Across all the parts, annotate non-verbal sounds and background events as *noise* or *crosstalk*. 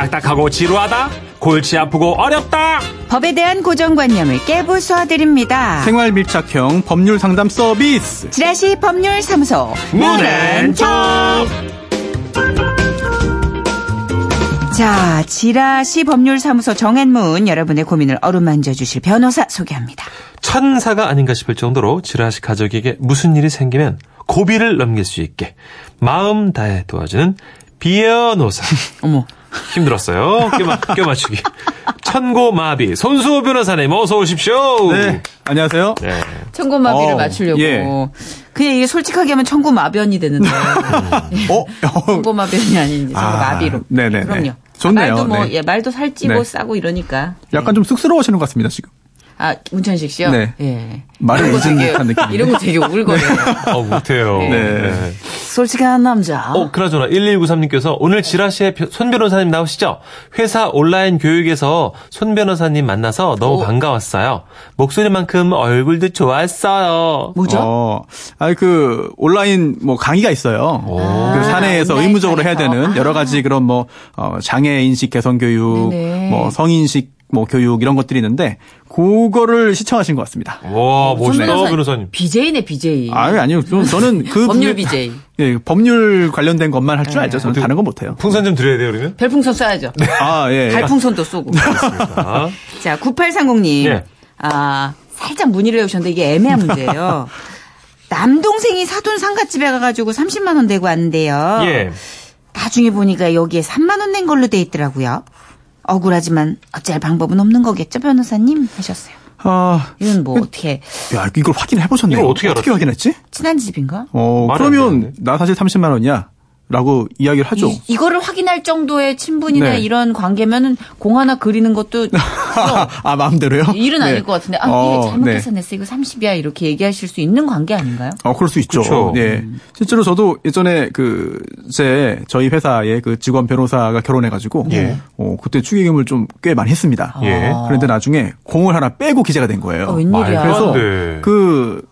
딱딱하고 지루하다? 골치 아프고 어렵다? 법에 대한 고정관념을 깨부숴드립니다. 생활 밀착형 법률 상담 서비스. 지라시 법률사무소 문앤정 자, 지라시 법률사무소 정앤문 여러분의 고민을 어루만져 주실 변호사 소개합니다. 천사가 아닌가 싶을 정도로 지라시 가족에게 무슨 일이 생기면 고비를 넘길 수 있게 마음 다해 도와주는 비변호사. *laughs* 어머. 힘들었어요. 껴, 맞, 껴 맞추기. 천고마비 손수호 변호사님 어서 오십시오. 네. 안녕하세요. 네. 천고마비를 어, 맞추려고. 예. 그냥 이게 솔직하게 하면 천고마변이 되는데. 어? 어, *laughs* 천고마변이 아닌 아, 천고마비로. 네네네. 그럼요. 좋네요. 말도 뭐, 네. 예, 말도 살찌고 네. 싸고 이러니까. 약간 좀 쑥스러워하시는 것 같습니다, 지금. 아, 문천식 씨요? 네. 예. 말을 이런 거 잊은 되게- 듯한 느낌인데. 이런 거 되게 오글거려요. 어, 못해요. 네. 솔직한 남자. 어, 그나저나 1193님께서 오늘 지라시에 벼- 손 변호사님 나오시죠? 회사 온라인 교육에서 손 변호사님 만나서 너무 오. 반가웠어요. 목소리만큼 얼굴도 좋았어요. 뭐죠? 어, 아니, 그, 온라인 뭐 강의가 있어요. 그 사내에서 아, 의무적으로 해야. 되는 여러 가지 그런 뭐, 어, 장애 인식 개선 교육, 네네. 뭐, 성인식 뭐, 교육 이런 것들이 있는데, 그거를 시청하신 것 같습니다. 와, 멋있다, 변호사님. BJ네, BJ. 아유, 아니요. 저- 저는 *laughs* 그. 법률 BJ. 예, 법률 관련된 것만 할 줄 알죠. 저는 다른 건 못해요. 풍선 좀 드려야 돼요, 우리는? 별풍선 쏴야죠. *laughs* 아, 예. 달풍선도 쏘고. 아, *laughs* 자, 9830님. 예. 아, 살짝 문의를 해오셨는데 이게 애매한 문제예요. 남동생이 사돈 상가집에 가가지고 30만 원 내고 왔는데요. 예. 나중에 보니까 여기에 3만 원 낸 걸로 돼 있더라고요. 억울하지만 어찌할 방법은 없는 거겠죠, 변호사님? 하셨어요. 아, 이건 뭐 어떻게, 야, 이걸 확인을 해보셨네요. 이걸 어떻게 알았지? 확인했지? 친한 집인가? 어, 그러면. 나 사실 30만 원이야. 라고 이야기를 하죠. 이, 이거를 확인할 정도의 친분이나 네. 이런 관계면은 공 하나 그리는 것도 *laughs* 아, 마음대로요? 일은 네. 아닐 것 같은데 아 어, 이게 잘못해서 네. 냈어 이거 30이야 이렇게 얘기하실 수 있는 관계 아닌가요? 어, 그럴 수 있죠. 그쵸. 예. 실제로 저도 예전에 그, 제, 저희 회사의 그 직원 변호사가 결혼해가지고, 예. 어, 그때 축의금을 좀 꽤 많이 했습니다. 예. 그런데 나중에 공을 하나 빼고 기재가 된 거예요. 어, 웬일이야. 그래서 돼. 그,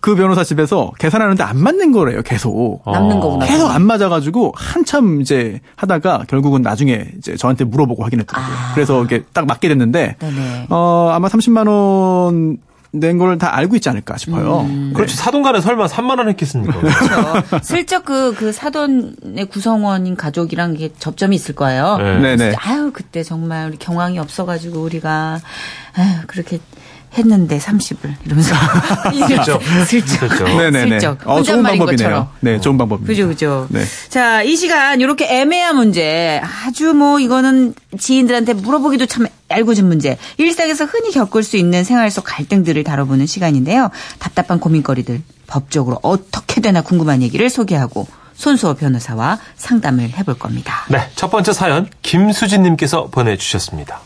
그 변호사 집에서 계산하는데 안 맞는 거래요, 계속. 남는 거구나. 계속 안 맞아가지고 한참 이제 하다가 결국은 나중에 이제 저한테 물어보고 확인했더라고요. 그래서 이게 딱 맞게 됐는데, 네네. 어, 아마 30만 원 낸 걸 다 알고 있지 않을까 싶어요. 네. 그렇지, 사돈간에 설마 3만 원 했겠습니까? *laughs* 그렇죠. 슬쩍 그, 그 사돈의 구성원인 가족이랑 이게 접점이 있을 거예요. 네. 네네. 그래서 아유, 그때 정말 우리 경황이 없어가지고 우리가, 아유, 그렇게 했는데 30을 이러면서. *laughs* 슬쩍. 슬쩍. 그렇죠. *laughs* 네네네. 슬쩍. 어, 좋은 방법이네요. 것처럼. 네, 좋은 방법입니다. 그죠, 그죠. 네. 자, 이 시간 이렇게 애매한 문제, 아주 뭐 이거는 지인들한테 물어보기도 참 알고진 문제, 일상에서 흔히 겪을 수 있는 생활 속 갈등들을 다뤄보는 시간인데요. 답답한 고민거리들, 법적으로 어떻게 되나 궁금한 얘기를 소개하고 손수호 변호사와 상담을 해볼 겁니다. 네, 첫 번째 사연, 김수진님께서 보내주셨습니다.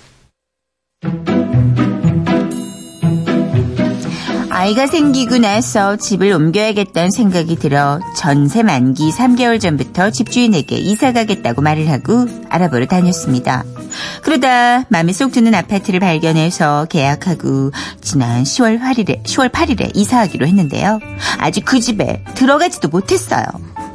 아이가 생기고 나서 집을 옮겨야겠다는 생각이 들어 전세 만기 3개월 전부터 집주인에게 이사 가겠다고 말을 하고 알아보러 다녔습니다. 그러다 마음에 쏙 드는 아파트를 발견해서 계약하고 지난 10월 8일에 10월 8일에 이사하기로 했는데요. 아직 그 집에 들어가지도 못했어요.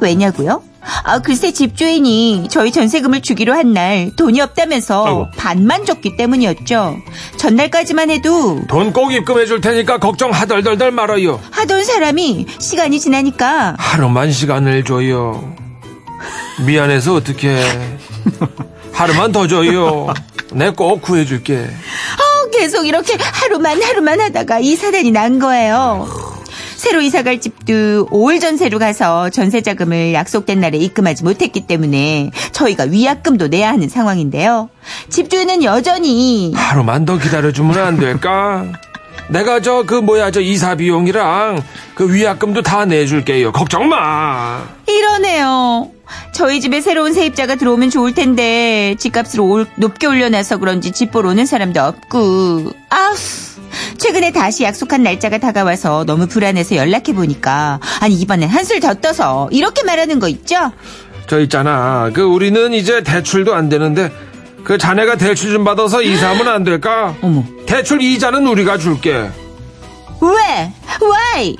왜냐고요? 아, 글쎄 집주인이 저희 전세금을 주기로 한 날 돈이 없다면서 아이고. 반만 줬기 때문이었죠. 전날까지만 해도 돈 꼭 입금해 줄 테니까 걱정 하덜덜덜 말아요. 하던 사람이 시간이 지나니까 하루만 시간을 줘요. 미안해서 어떡해. 하루만 더 줘요. 내 꼭 구해줄게. 어, 계속 이렇게 하루만 하루만 하다가 이 사단이 난 거예요. 새로 이사갈 집도 5월 전세로 가서 전세 자금을 약속된 날에 입금하지 못했기 때문에 저희가 위약금도 내야 하는 상황인데요. 집주인은 여전히 하루만 더 기다려주면 안 될까? *laughs* 내가 저 그 뭐야 저 이사 비용이랑 그 위약금도 다 내줄게요. 걱정 마. 이러네요. 저희 집에 새로운 세입자가 들어오면 좋을 텐데 집값을 올- 높게 올려놔서 그런지 집 보러 오는 사람도 없고 아우 최근에 다시 약속한 날짜가 다가와서 너무 불안해서 연락해 보니까 아니 이번엔 한술 더 떠서 이렇게 말하는 거 있죠? 저 있잖아. 그 우리는 이제 대출도 안 되는데 그 자네가 대출 좀 받아서 이사하면 안 될까? *gasps* 어머 대출 이자는 우리가 줄게. 왜? Why?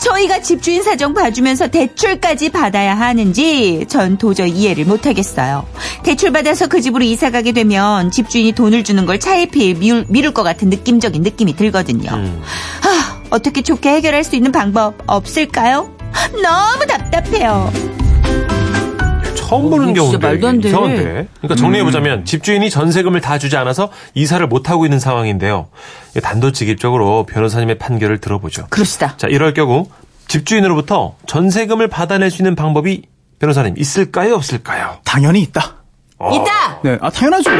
저희가 집주인 사정 봐주면서 대출까지 받아야 하는지 전 도저히 이해를 못하겠어요. 대출 받아서 그 집으로 이사 가게 되면 집주인이 돈을 주는 걸 차일피일 미울, 미룰 것 같은 느낌적인 느낌이 들거든요. 음. 하, 어떻게 좋게 해결할 수 있는 방법 없을까요? 너무 답답해요. 처음 어, 보는 이거 진짜 경우인데 말도 안 돼. 이상한데. 그러니까 정리해보자면 집주인이 전세금을 다 주지 않아서 이사를 못하고 있는 상황인데요. 단도직입적으로 변호사님의 판결을 들어보죠. 그러시다. 자, 이럴 경우 집주인으로부터 전세금을 받아낼 수 있는 방법이 변호사님 있을까요, 없을까요? 당연히 있다. 어. 있다! 네, 아 당연하죠.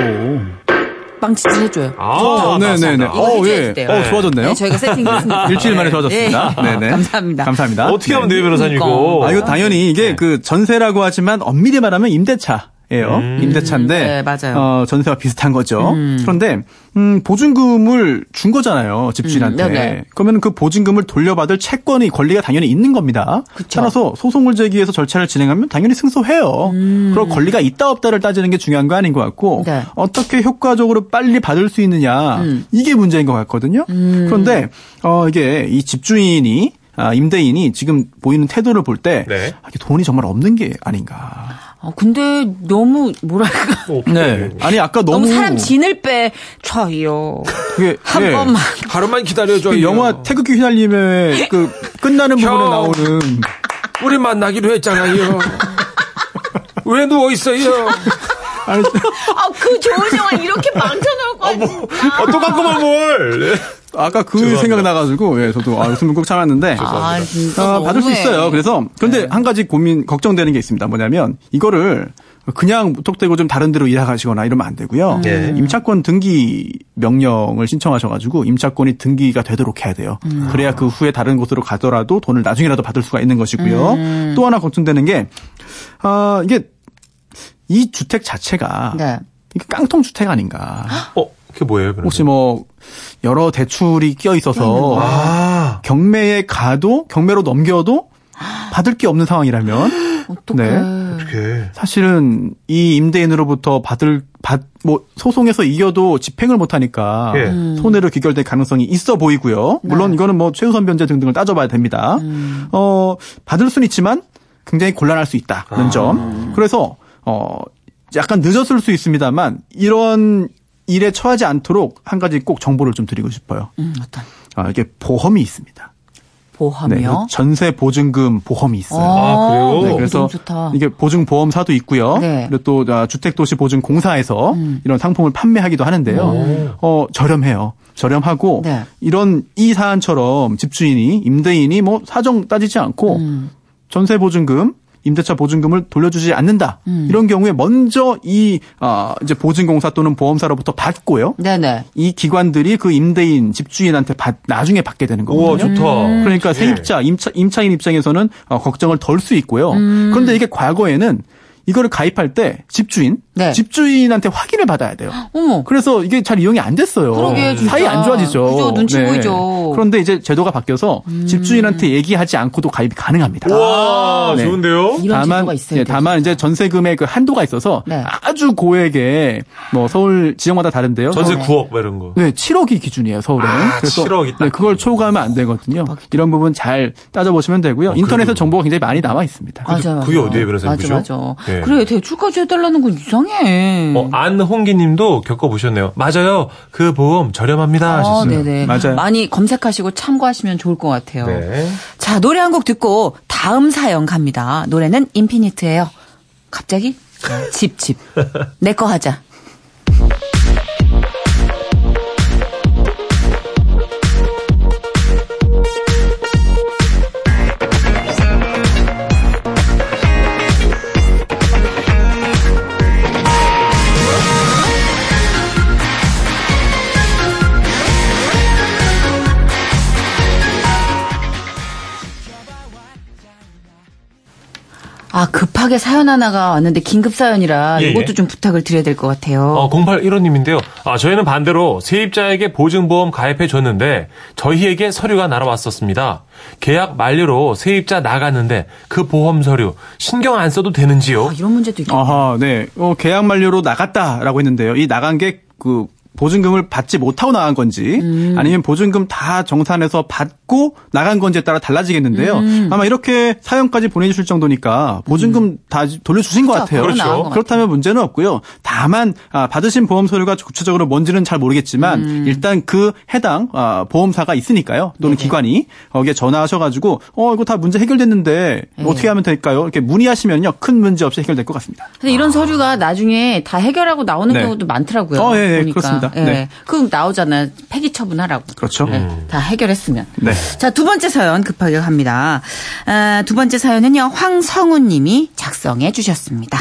빵치즈 해줘요. 아, 네네네. 맞습니다. 이거 어, 해줘야지 예. 어, 좋아졌네요. 네, 저희가 세팅됐습니다. *laughs* 일주일 만에 좋아졌습니다. 네. 네네. 감사합니다. 감사합니다. 어떻게 하면 돼요, 변호사님 이거? 그러니까. 아, 이거 당연히 이게 네. 그 전세라고 하지만 엄밀히 말하면 임대차. 예요. 음. 임대차인데 네, 맞아요. 어, 전세와 비슷한 거죠. 그런데 음, 보증금을 준 거잖아요 집주인한테. 음, 네네. 그러면 그 보증금을 돌려받을 채권이 권리가 당연히 있는 겁니다. 그쵸. 따라서 소송을 제기해서 절차를 진행하면 당연히 승소해요. 그리고 권리가 있다 없다를 따지는 게 중요한 거 아닌 것 같고 음. 네. 어떻게 효과적으로 빨리 받을 수 있느냐 음. 이게 문제인 것 같거든요. 그런데 어, 이게 이 집주인이 아, 임대인이 지금 보이는 태도를 볼때 네. 돈이 정말 없는 게 아닌가. 어, 근데 너무 뭐랄까 *laughs* 네. 아니 아까 너무, 너무, 사람 진을 빼 저요 그게 한 예. 번만 하루만 기다려줘. 그 영화 태극기 휘날림의 그 끝나는 부분에 형. 나오는 우리 만나기로 했잖아요. 왜 누워 있어요? 아니 아그 좋은 영화 이렇게 망쳐놓 을 거야 진짜 어, 똑같구만 뭘. *laughs* 아까 그 죄송합니다. 생각 나가지고 예 저도 아, 웃음을 꼭 참았는데 아 진짜 어, 받을 수. 있어요. 그래서 그런데 한 가지 고민 걱정되는 게 있습니다. 뭐냐면 이거를 그냥 무턱대고 좀 다른 데로 이사 가시거나 이러면 안 되고요. 네. 임차권 등기 명령을 신청하셔가지고 임차권이 등기가 되도록 해야 돼요. 그래야 그 후에 다른 곳으로 가더라도 돈을 나중에라도 받을 수가 있는 것이고요. 또 하나 걱정되는 게 아, 이게 이 주택 자체가 네. 이게 깡통 주택 아닌가. 어, 그게 뭐예요, 변호사님? 혹시 뭐 여러 대출이 끼어 있어서 아, 경매에 가도 경매로 넘겨도 받을 게 없는 상황이라면 어떡해 네. 어떻게. 사실은 이 임대인으로부터 받을 받 뭐 소송에서 이겨도 집행을 못 하니까 예. 손해로 귀결될 가능성이 있어 보이고요. 물론 네. 이거는 뭐 최우선 변제 등등을 따져봐야 됩니다. 어 받을 수는 있지만 굉장히 곤란할 수 있다는 아. 점. 그래서 어 약간 늦었을 수 있습니다만 이런 일에 처하지 않도록 한 가지 꼭 정보를 좀 드리고 싶어요. 음, 어떤 아, 이게 보험이 있습니다. 보험이요? 네, 전세 보증금 보험이 있어요. 아, 그래요? 네, 어, 그래서 너무 좋다. 이게 보증 보험사도 있고요. 네. 그리고 또 아, 주택도시보증공사에서 음. 이런 상품을 판매하기도 하는데요. 어, 저렴해요. 저렴하고 네. 이런 이 사안처럼 집주인이 임대인이 뭐 사정 따지지 않고 음. 전세 보증금 임대차 보증금을 돌려주지 않는다. 음. 이런 경우에 먼저 이 아, 이제 보증공사 또는 보험사로부터 받고요. 네네 이 기관들이 그 임대인 집주인한테 받, 나중에 받게 되는 거거든요. 좋다. 그러니까 예. 세입자, 임차, 임차인 입장에서는 어, 걱정을 덜 수 있고요. 음. 그런데 이게 과거에는 이거를 가입할 때 집주인, 네. 집주인한테 확인을 받아야 돼요. 어머 그래서 이게 잘 이용이 안 됐어요. 그러게, 진짜. 사이 안 좋아지죠. 네. 그죠, 눈치 보이죠. 음. 그런데 이제 제도가 바뀌어서 집주인한테 얘기하지 않고도 가입이 가능합니다. 우와, 네. 좋은데요? 이런 다만 돼 다만 이제 전세금의 그 한도가 있어서 네. 아주 고액의 뭐 서울 지역마다 다른데요. 전세 네. 9억, 뭐 이런 거. 네, 7억이 기준이에요, 서울은. 아, 7억이 딱. 네, 그걸 초과하면 안 되거든요. 이런 부분 잘 따져보시면 되고요. 인터넷에 그래도- 정보가 굉장히 많이 남아 있습니다. 맞아 맞아 그게 어디에 변호사님 맞아 그죠? 맞아 예. 그래 대출까지 해달라는 건 이상해 어, 안홍기 님도 겪어보셨네요. 맞아요. 그 보험 저렴합니다. 아, 하셨어요. 네네. 맞아요. 많이 검색하시고 참고하시면 좋을 것 같아요. 네. 자, 노래 한 곡 듣고 다음 사연 갑니다. 노래는 인피니트예요. 갑자기? 집, 집. 내 거 하자. 아, 급하게 사연 하나가 왔는데 긴급 사연이라 예, 예. 이것도 좀 부탁을 드려야 될 것 같아요. 어, 0815님인데요. 아, 저희는 반대로 세입자에게 보증보험 가입해 줬는데 저희에게 서류가 날아왔었습니다. 계약 만료로 세입자 나갔는데 그 보험 서류 신경 안 써도 되는지요? 아, 이런 문제도 있겠다. 아하, 네. 어, 계약 만료로 나갔다라고 했는데요. 이 나간 게 그 보증금을 받지 못하고 나간 건지 음. 아니면 보증금 다 정산해서 받고 나간 건지에 따라 달라지겠는데요. 음. 아마 이렇게 사연까지 보내주실 정도니까 보증금 다 돌려주신 것 같아요. 그렇죠. 것 같아요. 그렇다면 문제는 없고요. 다만 아, 받으신 보험 서류가 구체적으로 뭔지는 잘 모르겠지만 음. 일단 그 해당 아, 보험사가 있으니까요. 또는 기관이 거기에 전화하셔가지고 어 이거 다 문제 해결됐는데 네. 어떻게 하면 될까요? 이렇게 문의하시면요 큰 문제 없이 해결될 것 같습니다. 근데 이런 서류가 나중에 다 해결하고 나오는 네. 경우도 많더라고요. 어, 예, 예, 보니까. 그렇습니다. 예. 네. 그럼 나오잖아요. 폐기 처분하라고. 그렇죠. 네, 다 해결했으면. 네. 자, 두 번째 사연 급하게 갑니다. 아, 두 번째 사연은요, 황성훈 님이 작성해 주셨습니다.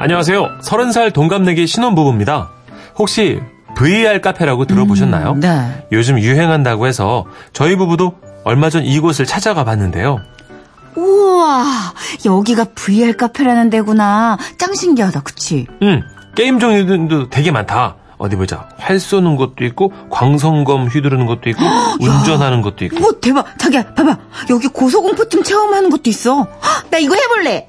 안녕하세요. 30살 동갑내기 신혼부부입니다. 혹시 VR 카페라고 들어보셨나요? 음, 네. 요즘 유행한다고 해서 저희 부부도 얼마 전 이곳을 찾아가 봤는데요. 우와, 여기가 VR 카페라는 데구나. 짱 신기하다, 그치? 음, 게임 종류도 되게 많다. 어디 보자. 활 쏘는 것도 있고, 광선검 휘두르는 것도 있고, *gasps* 운전하는 것도 있고. 오, 대박. 자기야, 봐봐. 여기 고소공포증 체험하는 것도 있어. 헉, *gasps* 나 이거 해볼래.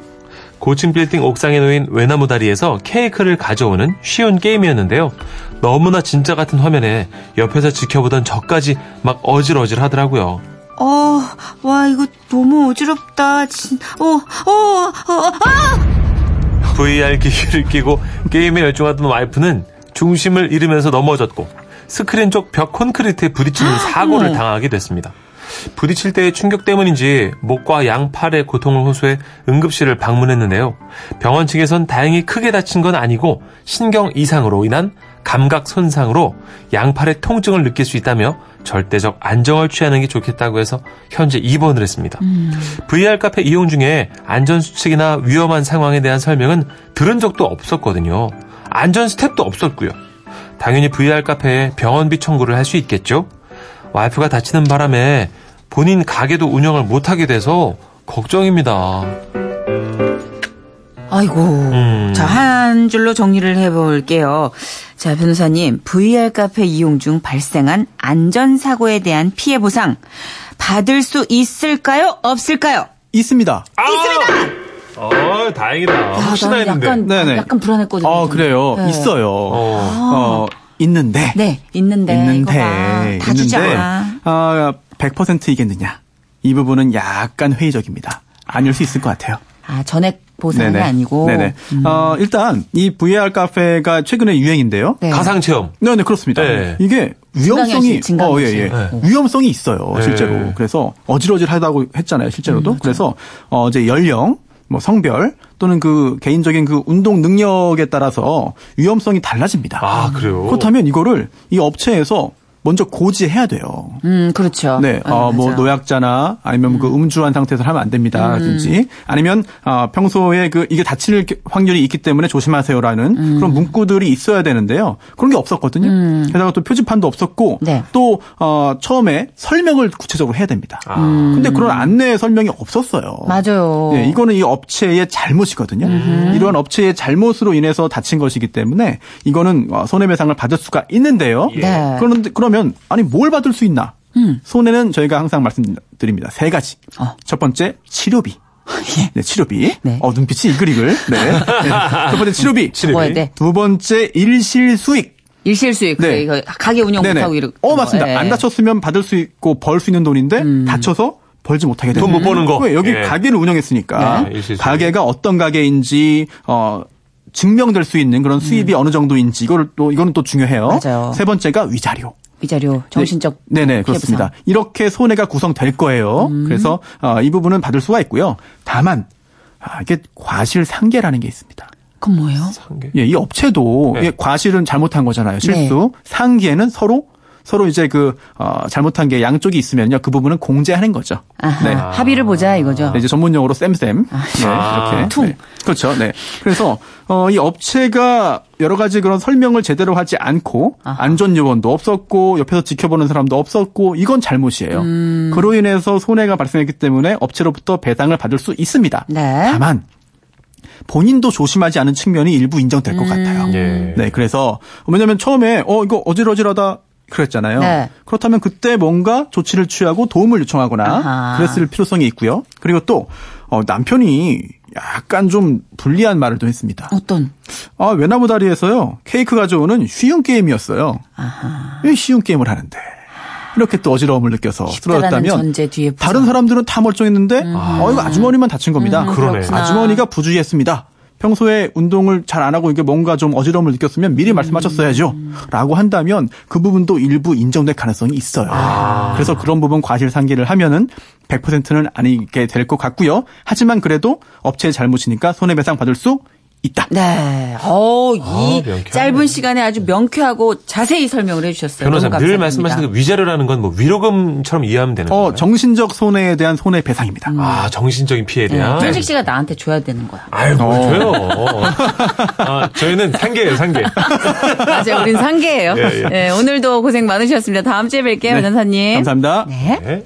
고층 빌딩 옥상에 놓인 외나무 다리에서 케이크를 가져오는 쉬운 게임이었는데요. 너무나 진짜 같은 화면에 옆에서 지켜보던 저까지 막 어질어질 하더라고요. 어, 와, 이거 너무 어지럽다. 진, 어, 어, 어, 아! VR 기기를 끼고 게임에 열중하던 와이프는 중심을 잃으면서 넘어졌고 스크린 쪽 벽 콘크리트에 부딪히는 사고를 어머. 당하게 됐습니다. 부딪힐 때의 충격 때문인지 목과 양팔의 고통을 호소해 응급실을 방문했는데요. 병원 측에선 다행히 크게 다친 건 아니고 신경 이상으로 인한 감각 손상으로 양팔의 통증을 느낄 수 있다며 절대적 안정을 취하는 게 좋겠다고 해서 현재 입원을 했습니다. VR 카페 이용 중에 안전 수칙이나 위험한 상황에 대한 설명은 들은 적도 없었거든요. 안전 스텝도 없었고요. 당연히 VR 카페에 병원비 청구를 할 수 있겠죠? 와이프가 다치는 바람에 본인 가게도 운영을 못하게 돼서 걱정입니다. 아이고. 음. 자, 한 줄로 정리를 해볼게요. 자, 변호사님, VR 카페 이용 중 발생한 안전사고에 대한 피해 보상 받을 수 있을까요? 없을까요? 있습니다. 있습니다! 어, 다행이다. 야, 혹시나 했는데. 약간, 네네. 약간 불안했거든요. 어. 그래요. 네. 있어요. 어. 어, 있는데. 네, 있는데. 있는데. 이거 봐. 다 주지 않아. 아, 100%이겠느냐. 이 부분은 약간 회의적입니다. 아닐 수 있을 것 같아요. 아, 전액 보상이 네네. 아니고. 네네. 음. 어, 일단 이 VR 카페가 최근에 유행인데요. 네. 가상 체험. 네, 네, 그렇습니다. 네. 이게 위험성이. 어, 예, 예. 네. 위험성이 있어요, 네. 실제로. 그래서 어질어질하다고 했잖아요, 실제로도. 음, 그래서 어 이제 연령, 뭐 성별 또는 그 개인적인 그 운동 능력에 따라서 위험성이 달라집니다. 아, 그래요? 그렇다면 이거를 이 업체에서 먼저 고지해야 돼요. 음, 그렇죠. 네, 아, 어, 뭐 맞아. 노약자나 아니면 그 음주한 상태에서 하면 안 됩니다라든지 아니면 어, 평소에 그 이게 다칠 확률이 있기 때문에 조심하세요라는 음. 그런 문구들이 있어야 되는데요. 그런 게 없었거든요. 게다가 또 표지판도 없었고 네. 또 어, 처음에 설명을 구체적으로 해야 됩니다. 아. 근데 그런 안내 설명이 없었어요. 맞아요. 예, 이거는 이 업체의 잘못이거든요. 이러한 업체의 잘못으로 인해서 다친 것이기 때문에 이거는 어, 손해배상을 받을 수가 있는데요. 예. 네. 그런데 그 러면 아니 뭘 받을 수 있나? 손해는 저희가 항상 말씀드립니다. 세 가지. 어. 첫 번째 치료비. 네, 치료비. 네. 어, 눈빛이 이글이글. 네. 네. *laughs* 첫 번째 치료비. 치료비. 먹어야 돼. 두 번째 일실 수익. 일실 수익. 네. 네. 이거 가게 운영 네네. 못하고 이렇게. 어, 맞습니다. 예. 안 다쳤으면 받을 수 있고 벌 수 있는 돈인데 다쳐서 벌지 못하게 되는 돈못 버는 거. 왜 여기 예. 가게를 운영했으니까 네, 일실수익. 가게가 어떤 가게인지 어 증명될 수 있는 그런 수입이 어느 정도인지 이거를 또 이거는 또 중요해요. 맞아요. 세 번째가 위자료. 위자료, 정신적. 네, 네, 피해 그렇습니다. 이렇게 손해가 구성될 거예요. 음. 그래서 어, 이 부분은 받을 수가 있고요. 다만 아, 이게 과실 상계라는 게 있습니다. 그건 뭐예요? 상계. 예, 이 업체도 네. 이게 과실은 잘못한 거잖아요. 실수. 상계는 서로 서로 이제 그 어, 잘못한 게 양쪽이 있으면요. 그 부분은 공제하는 거죠. 아하, 네. 합의를 보자 이거죠. 네, 이제 전문용어로 쌤쌤. 네, 아. 이렇게. 퉁. 네. 그렇죠. 네. 그래서 어, 이 업체가 여러 가지 그런 설명을 제대로 하지 않고 아하. 안전 요원도 없었고 옆에서 지켜보는 사람도 없었고 이건 잘못이에요. 음. 그로 인해서 손해가 발생했기 때문에 업체로부터 배상을 받을 수 있습니다. 네. 다만 본인도 조심하지 않은 측면이 일부 인정될 것 같아요. 예. 네, 그래서 왜냐하면 처음에 어 이거 어질어질하다 그랬잖아요. 네. 그렇다면 그때 뭔가 조치를 취하고 도움을 요청하거나 아하. 그랬을 필요성이 있고요. 그리고 또 어, 남편이 약간 좀 불리한 말을 또 했습니다. 어떤? 아, 외나무다리에서요, 케이크 가져오는 쉬운 게임이었어요. 왜 쉬운 게임을 하는데? 이렇게 또 어지러움을 느껴서 쓰러졌다면. 다른 사람들은 다 멀쩡했는데 어 이거 아주머니만 다친 겁니다. 음, 그러네. 아주머니가 부주의했습니다. 평소에 운동을 잘 안 하고 이게 뭔가 좀 어지러움을 느꼈으면 미리 말씀하셨어야죠. 라고 한다면 그 부분도 일부 인정될 가능성이 있어요. 그래서 그런 부분 과실상계를 하면은 100%는 아니게 될 것 같고요. 하지만 그래도 업체의 잘못이니까 손해배상 받을 수 있다. 네. 어, 이 아. 짧은 시간에 아주 명쾌하고 자세히 설명을 해주셨어요. 변호사님 너무 늘. 말씀하시는 그 위자료라는 건 뭐 위로금처럼 이해하면 되는 어, 거예요. 정신적 손해에 대한 손해 배상입니다. 아 정신적인 피해에 네. 대한. 현식 씨가 나한테 줘야 되는 거야. 아유, 뭐 어. 줘요. 아, 저희는 상계예요, 상계. *laughs* 맞아요. 우린 상계예요. 예, 예. 네, 오늘도 고생 많으셨습니다. 다음 주에 뵐게요, 네. 변호사님. 감사합니다. 네. 네.